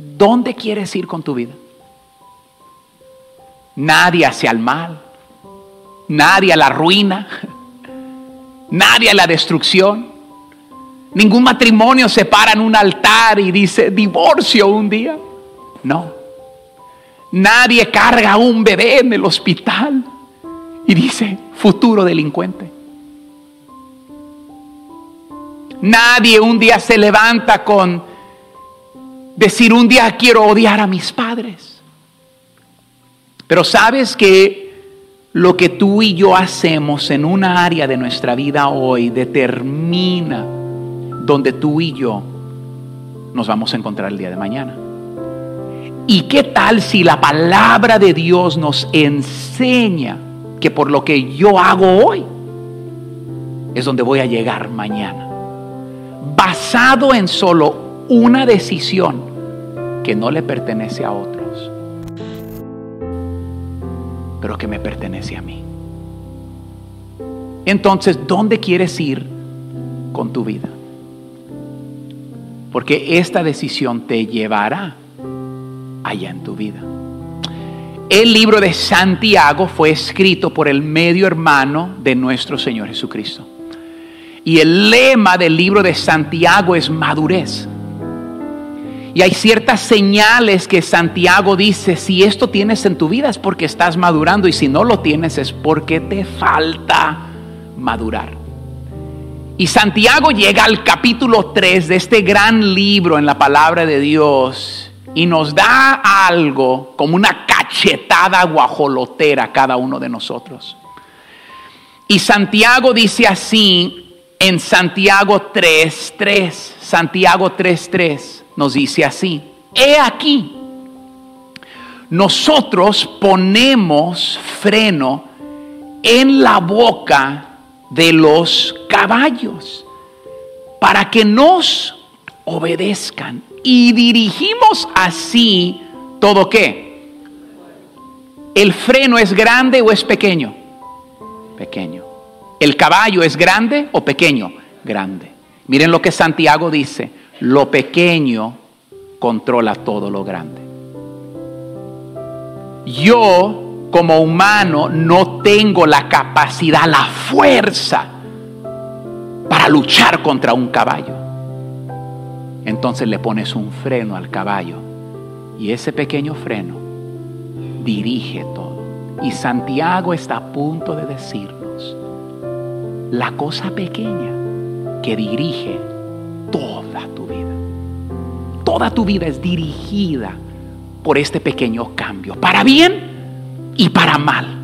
¿dónde quieres ir con tu vida? Nadie hacia el mal, nadie a la ruina, nadie a la destrucción. Ningún matrimonio se para en un altar y dice divorcio un día. No. Nadie carga a un bebé en el hospital y dice futuro delincuente. Nadie un día se levanta con decir un día quiero odiar a mis padres. Pero sabes que lo que tú y yo hacemos en una área de nuestra vida hoy determina donde tú y yo nos vamos a encontrar el día de mañana. ¿Y qué tal si la palabra de Dios nos enseña que por lo que yo hago hoy es donde voy a llegar mañana? Basado en solo una decisión que no le pertenece a otros, pero que me pertenece a mí. Entonces, ¿dónde quieres ir con tu vida? Porque esta decisión te llevará allá en tu vida. El libro de Santiago fue escrito por el medio hermano de nuestro Señor Jesucristo. Y el lema del libro de Santiago es madurez. Y hay ciertas señales que Santiago dice, si esto tienes en tu vida es porque estás madurando y si no lo tienes es porque te falta madurar. Y Santiago llega al capítulo 3 de este gran libro en la palabra de Dios y nos da algo como una cachetada guajolotera a cada uno de nosotros. Y Santiago dice así en Santiago 3.3, Santiago 3.3 nos dice así, he aquí, nosotros ponemos freno en la boca de los caballos para que nos obedezcan y dirigimos así todo qué. ¿El freno es grande o es pequeño? Pequeño. ¿El caballo es grande o pequeño? Grande. Miren lo que Santiago dice, lo pequeño controla todo lo grande. Yo como humano no tengo la capacidad, la fuerza para luchar contra un caballo. Entonces le pones un freno al caballo y ese pequeño freno dirige todo. Y Santiago está a punto de decirnos la cosa pequeña que dirige toda tu vida. Toda tu vida es dirigida por este pequeño cambio, para bien y para mal.